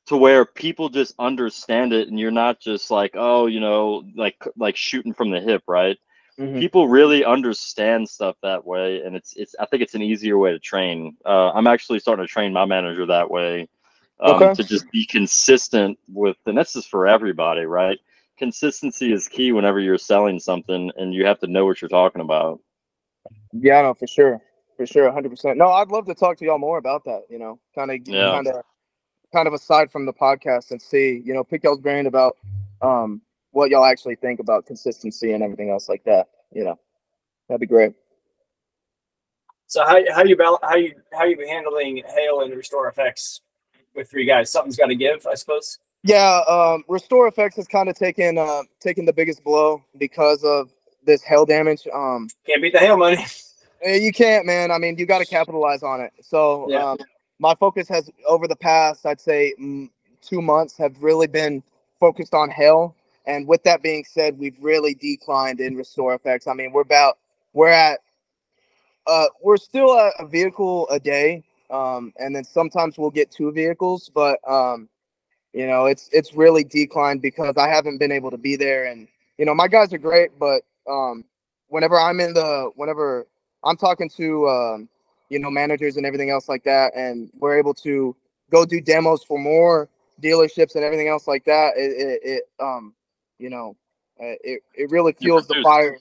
to where people just understand it, and you're not just like, oh, you know, like like shooting from the hip, right? Mhm. People really understand stuff that way, and it's it's. I think it's an easier way to train. Uh, I'm actually starting to train my manager that way. Um, Okay. To just be consistent with, and this is for everybody, right? Consistency is key whenever you're selling something, and you have to know what you're talking about. yeah, no, for sure, for sure, hundred percent. No, I'd love to talk to y'all more about that. You know, kind of, Yeah. kind of, kind of aside from the podcast and see, you know, pick y'all's brain about um what y'all actually think about consistency and everything else like that. You know, that'd be great. So how how you how you how you handling hail and RestorFX with three guys? Something's got to give, I suppose. Yeah, um, RestorFX has kind of taken uh, taken the biggest blow because of this hail damage. Um, Can't beat the hail money. eh, you can't, man. I mean, you got to capitalize on it. So, Yeah. um, my focus has over the past, I'd say, mm, two months have really been focused on hail. And with that being said, we've really declined in RestorFX. I mean, we're about we're at uh, we're still at a vehicle a day, um, and then sometimes we'll get two vehicles, but um, you know it's it's really declined because i haven't been able to be there and you know my guys are great but um whenever I'm in the whenever I'm talking to um, you know managers and everything else like that, and we're able to go do demos for more dealerships and everything else like that. It, it, it um you know uh, it it really fuels the fire,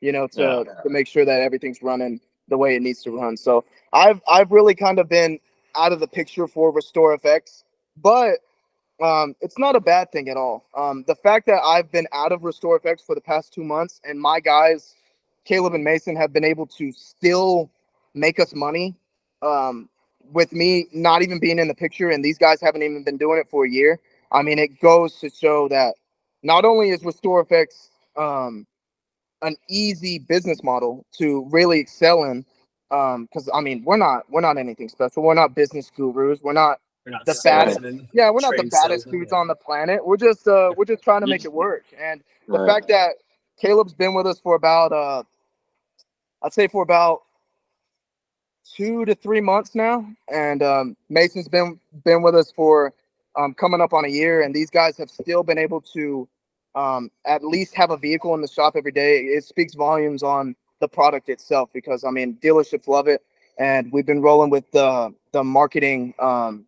you know, to yeah. to make sure that everything's running the way it needs to run. So I've I've really kind of been out of the picture for RestorFX, but um, it's not a bad thing at all. Um, the fact that I've been out of RestorFX for the past two months and my guys, Caleb and Mason, have been able to still make us money um, with me not even being in the picture, and these guys haven't even been doing it for a year. I mean, it goes to show that not only is RestorFX um, an easy business model to really excel in, because um, I mean, we're not we're not anything special. We're not business gurus. We're not we're not the baddest. Yeah, we're not the baddest dudes yeah. on the planet. We're just uh we're just trying to make it work. And the right. fact that Caleb's been with us for about uh I'd say for about two to three months now, and um, Mason's been been with us for um, coming up on a year, and these guys have still been able to um, at least have a vehicle in the shop every day. It speaks volumes on the product itself because I mean dealerships love it, and we've been rolling with the the marketing um,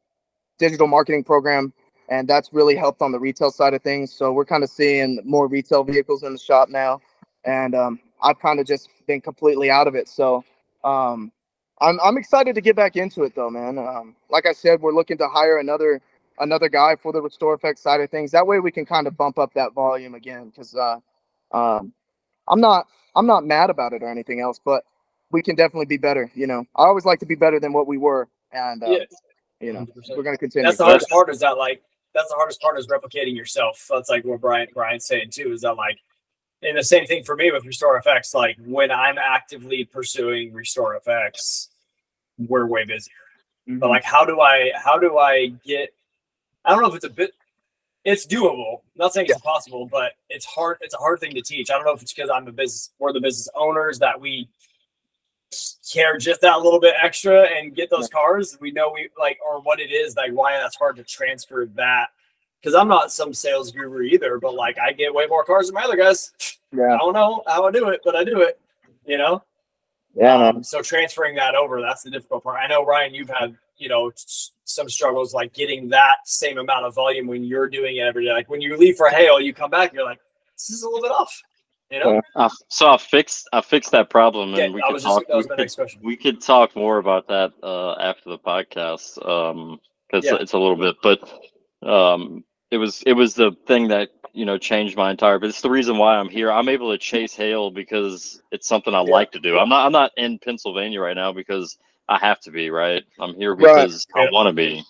digital marketing program, and that's really helped on the retail side of things. So we're kind of seeing more retail vehicles in the shop now, and um, I've kind of just been completely out of it. So um, I'm I'm excited to get back into it though, man. Um, like I said, we're looking to hire another another guy for the restore effect side of things. That way we can kind of bump up that volume again because uh, um, I'm not I'm not mad about it or anything else, but we can definitely be better. You know, I always like to be better than what we were, and uh, yeah you know, 100%. we're going to continue. That's the hardest part. Is that like that's the hardest part is replicating yourself. That's like what Brian Brian's saying too. Is that like, and the same thing for me with RestorFX. Like when I'm actively pursuing RestorFX, we're way busier. Mm-hmm. But like, how do I how do I get? I don't know if it's a bit. It's doable. I'm not saying it's yeah. impossible, but it's hard. It's a hard thing to teach. I don't know if it's because I'm a business. We're the business owners that we care just that little bit extra and get those cars. We know we like or what it is, like why that's hard to transfer that. Because I'm not some sales guru either, but like I get way more cars than my other guys. Yeah. I don't know how I do it, but I do it. You know. Yeah. Um, so transferring that over, that's the difficult part. I know Ryan, you've had you know some struggles like getting that same amount of volume when you're doing it every day. Like when you leave for hail, you come back, you're like, this is a little bit off. You know? Uh, so I fixed I fixed that problem, and yeah, we could talk. we, could, we could talk more about that uh, after the podcast because um, yeah. it's a little bit, but um, it was it was the thing that you know changed my entire. But it's the reason why I'm here. I'm able to chase hail because it's something I yeah. like to do. I'm not I'm not in Pennsylvania right now because I have to be. Right, I'm here because right. I want to be.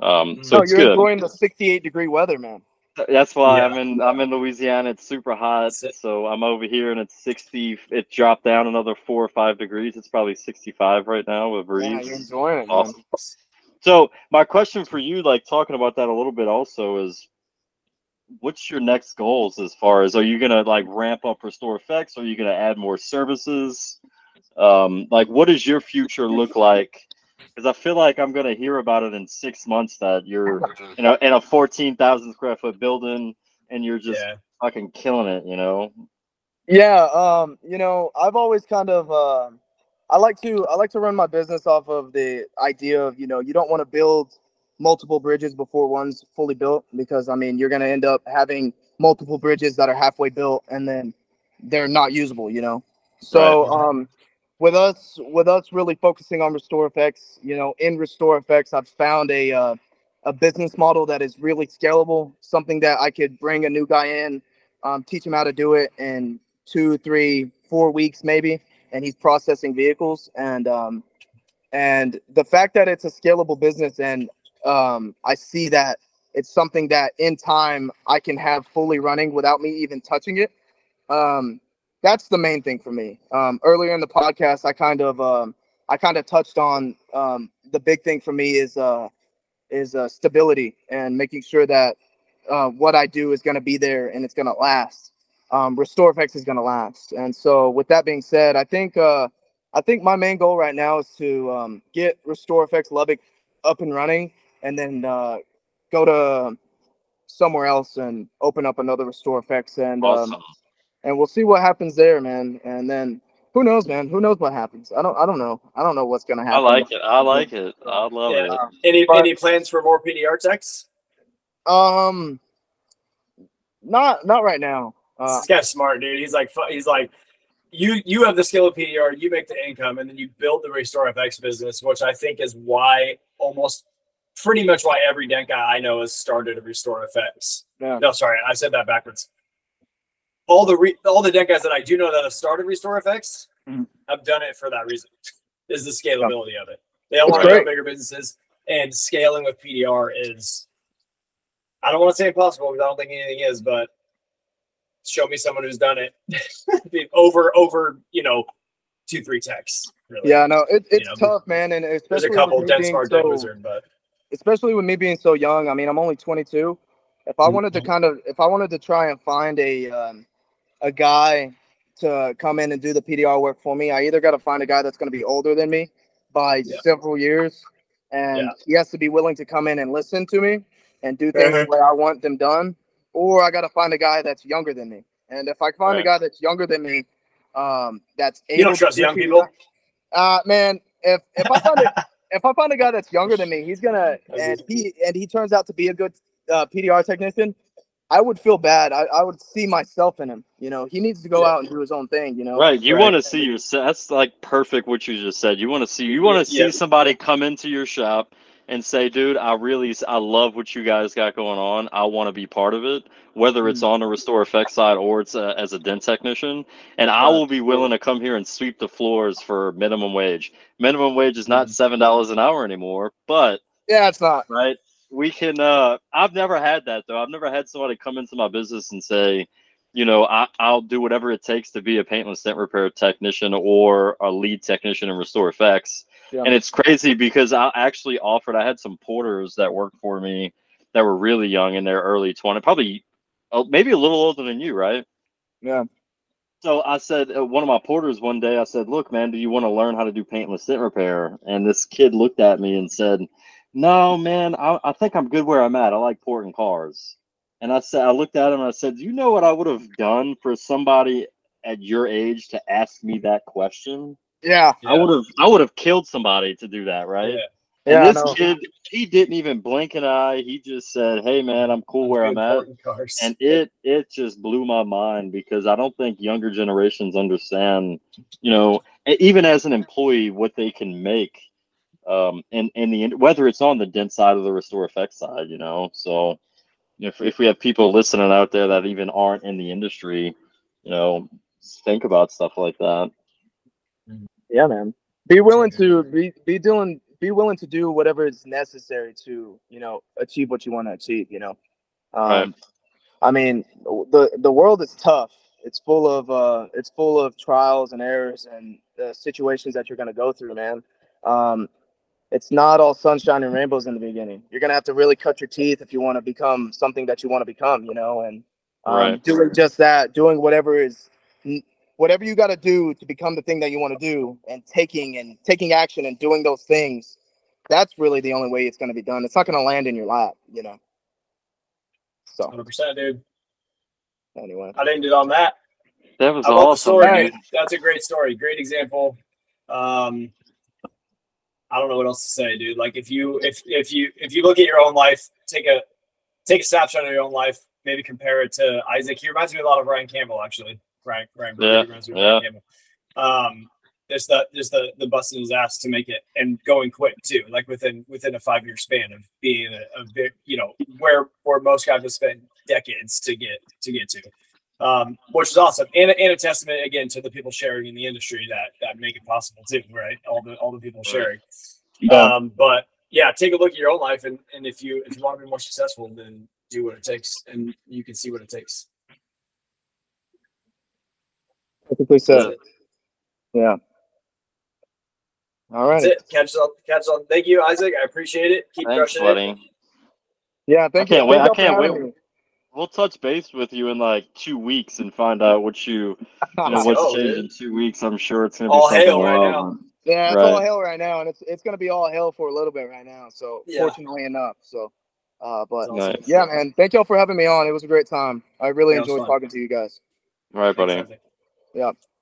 Um, so no, it's you're good. enjoying the 68 degree weather, man. That's why yeah. I'm in I'm in Louisiana. It's super hot, so I'm over here and it's 60. It dropped down another four or five degrees. It's probably 65 right now with breeze. Yeah, you're enjoying it. Awesome. Man. So my question for you, like talking about that a little bit, also is, what's your next goals as far as are you gonna like ramp up RestorFX? Are you gonna add more services? Um, like, what does your future look like? because I feel like I'm gonna hear about it in six months that you're, you know, in a fourteen thousand square foot building and you're just yeah. fucking killing it, you know. Yeah, um, you know, I've always kind of, uh, I like to, I like to run my business off of the idea of, you know, you don't want to build multiple bridges before one's fully built because I mean you're gonna end up having multiple bridges that are halfway built and then they're not usable, you know. So right. um with us with us really focusing on RestorFX you know in RestorFX i've found a uh, a business model that is really scalable something that i could bring a new guy in um, teach him how to do it in two three four weeks maybe and he's processing vehicles and um, and the fact that it's a scalable business and um, i see that it's something that in time i can have fully running without me even touching it um, that's the main thing for me. Um, earlier in the podcast, I kind of um, I kind of touched on um, the big thing for me is uh, is uh, stability and making sure that uh, what I do is going to be there and it's going to last. Um, RestorFX is going to last. And so, with that being said, I think uh, I think my main goal right now is to um, get RestorFX Lubbock up and running, and then uh, go to somewhere else and open up another RestorFX and um, awesome. um, and we'll see what happens there, man. And then who knows, man? Who knows what happens? I don't I don't know. I don't know what's gonna happen. I like it. I like it. I love Yeah. it. Any But- any plans for more PDR techs? Um, not not right now. Uh, guy's smart, dude. He's like, he's like, you you have the skill of PDR, you make the income, and then you build the RestorFX business, which I think is why almost pretty much why every dent guy I know has started a RestorFX. yeah. No, sorry, I said that backwards. All the re- all the dent guys that I do know that have started RestorFX Mhm. have done it for that reason. Is the scalability of it. They all want to build bigger businesses, and scaling with PDR is. I don't want to say impossible because I don't think anything is, but show me someone who's done it over over you know two three techs. Really. Yeah, no, it, it's know, tough, man, and there's especially a with couple being Smart so- Wizard, but especially with me being so young. I mean, I'm only 22. If I wanted to Mm-hmm. kind of, if I wanted to try and find a um, a guy to come in and do the PDR work for me, I either got to find a guy that's going to be older than me by Yeah. several years, and Yeah. he has to be willing to come in and listen to me and do things Uh-huh. the way I want them done, or I got to find a guy that's younger than me. And if I find a guy that's younger than me, um, that's you don't able to trust young PDR people. uh man, if if I find a if I find a guy that's younger than me, he's gonna and he and he turns out to be a good uh, PDR technician. I would feel bad. I, I would see myself in him. You know, he needs to go Yeah. out and do his own thing. You know, Right. You Right. want to see your that's like perfect what you just said. You want to see you want to see Yeah. somebody come into your shop and say, "Dude, I really I love what you guys got going on. I want to be part of it, whether it's on the restore effect side or it's uh as a dent technician, and I will be willing to come here and sweep the floors for minimum wage. Minimum wage is not $7 an hour anymore, but Yeah, it's not. right? We can. Uh, I've never had that though. I've never had somebody come into my business and say, you know, I, I'll do whatever it takes to be a paintless dent repair technician or a lead technician in RestorFX. Yeah. And it's crazy because I actually offered. I had some porters that worked for me that were really young in their early 20, probably uh, maybe a little older than you, right? Yeah. So I said, uh, one of my porters one day, I said, "Look, man, do you want to learn how to do paintless dent repair?" And this kid looked at me and said, "No, man, I, I think I'm good where I'm at. I like porting cars." And I said, I looked at him and I said, "Do you know what I would have done for somebody at your age to ask me that question? Yeah. I would have, I would have killed somebody to do that, right?" Yeah. And Yeah. This kid, he didn't even blink an eye. He just said, "Hey, man, I'm cool where I'm at." Cars. and it it just blew my mind because I don't think younger generations understand, you know, even as an employee, what they can make, um, and and the whether it's on the dent side or the restore effect side, you know. So, if if we have people listening out there that even aren't in the industry, you know, think about stuff like that. Yeah, man. Be willing to be be doing be willing to do whatever is necessary to you know achieve what you want to achieve. You know, um, Right. I mean the the world is tough. It's full of uh, it's full of trials and errors and uh, situations that you're gonna go through, man. Um, it's not all sunshine and rainbows in the beginning. You're gonna have to really cut your teeth if you want to become something that you want to become. You know, and um, Right. doing just that, doing whatever is whatever you got to do to become the thing that you want to do and taking and taking action and doing those things that's really the only way it's going to be done it's not going to land in your lap you know so 100%, dude. anyway I'd end it on that. That was I awesome. story, dude. That's a great story. Great example. Um, I don't know what else to say, dude. Like if you if if you if you look at your own life, take a take a snapshot of your own life, maybe compare it to Izac. He reminds me a lot of Ryan Campbell, actually. Ryan Brody Yeah, reminds me of Ryan Campbell. Um, just the just the the busting his ass to make it and going quick too, like within within a five year span of being a, a big, you know, where where most guys have spent decades to get to get to um, which is awesome, and, and a testament again to the people sharing in the industry that that make it possible too, right? All the all the people Right. sharing. Yeah. Um, but yeah, take a look at your own life, and and if you if you want to be more successful, then do what it takes, and you can see what it takes. Perfectly That's said yeah all right That's it. Catch us on. Catch us on. Thank you, Izac. I appreciate it. Keep Thanks, crushing it. yeah thank I you can't wait- Thank I can't having wait. We'll touch base with you in like two weeks and find out what you, you know, what's go, changed dude. in two weeks. I'm sure it's gonna be All something hail right wild. now. yeah it's Right. all hell right now and it's it's going to be all hell for a little bit right now so Yeah. fortunately enough so uh but Nice. yeah man thank y'all for having me on it was a great time i really Yeah, enjoyed talking to you guys All right, buddy. Thanks,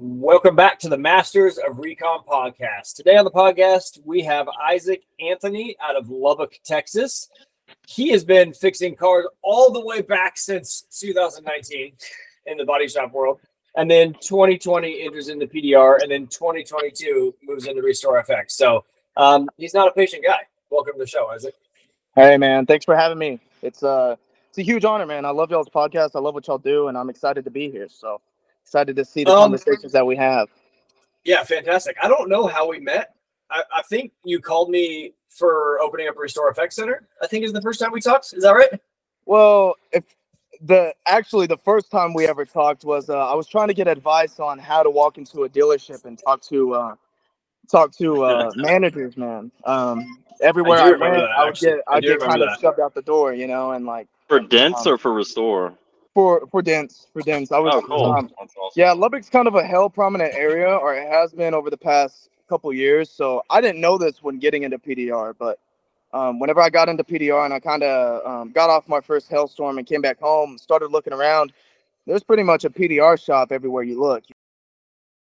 Welcome back to the Masters of Recon podcast. Today on the podcast, we have Izac Anthony out of Lubbock, Texas. He has been fixing cars all the way back since 2019 in the body shop world. And then 2020 enters into PDR, and then 2022 moves into RestorFX. So um, he's not a patient guy. Welcome to the show, Izac. Hey man, thanks for having me. It's uh it's a huge honor, man. I love y'all's podcast. I love what y'all do, and I'm excited to be here. So excited to see the Um, conversations that we have. Yeah, fantastic. I don't know how we met. I, I think you called me for opening up RestorFX Center. I think is the first time we talked. Is that right? Well, if the actually the first time we ever talked was uh, I was trying to get advice on how to walk into a dealership and talk to uh, talk to uh, managers, man. Um, everywhere I I, do went, that, I would get I I get remember kind of that. shoved out the door, you know, and like For dents Um, or for restore? For for dents for dents. I was Oh, cool. um, awesome. Yeah, Lubbock's kind of a hell prominent area, or it has been over the past couple years. So I didn't know this when getting into PDR, but um, whenever I got into PDR and I kind of um, got off my first hellstorm and came back home, started looking around, there's pretty much a PDR shop everywhere you look.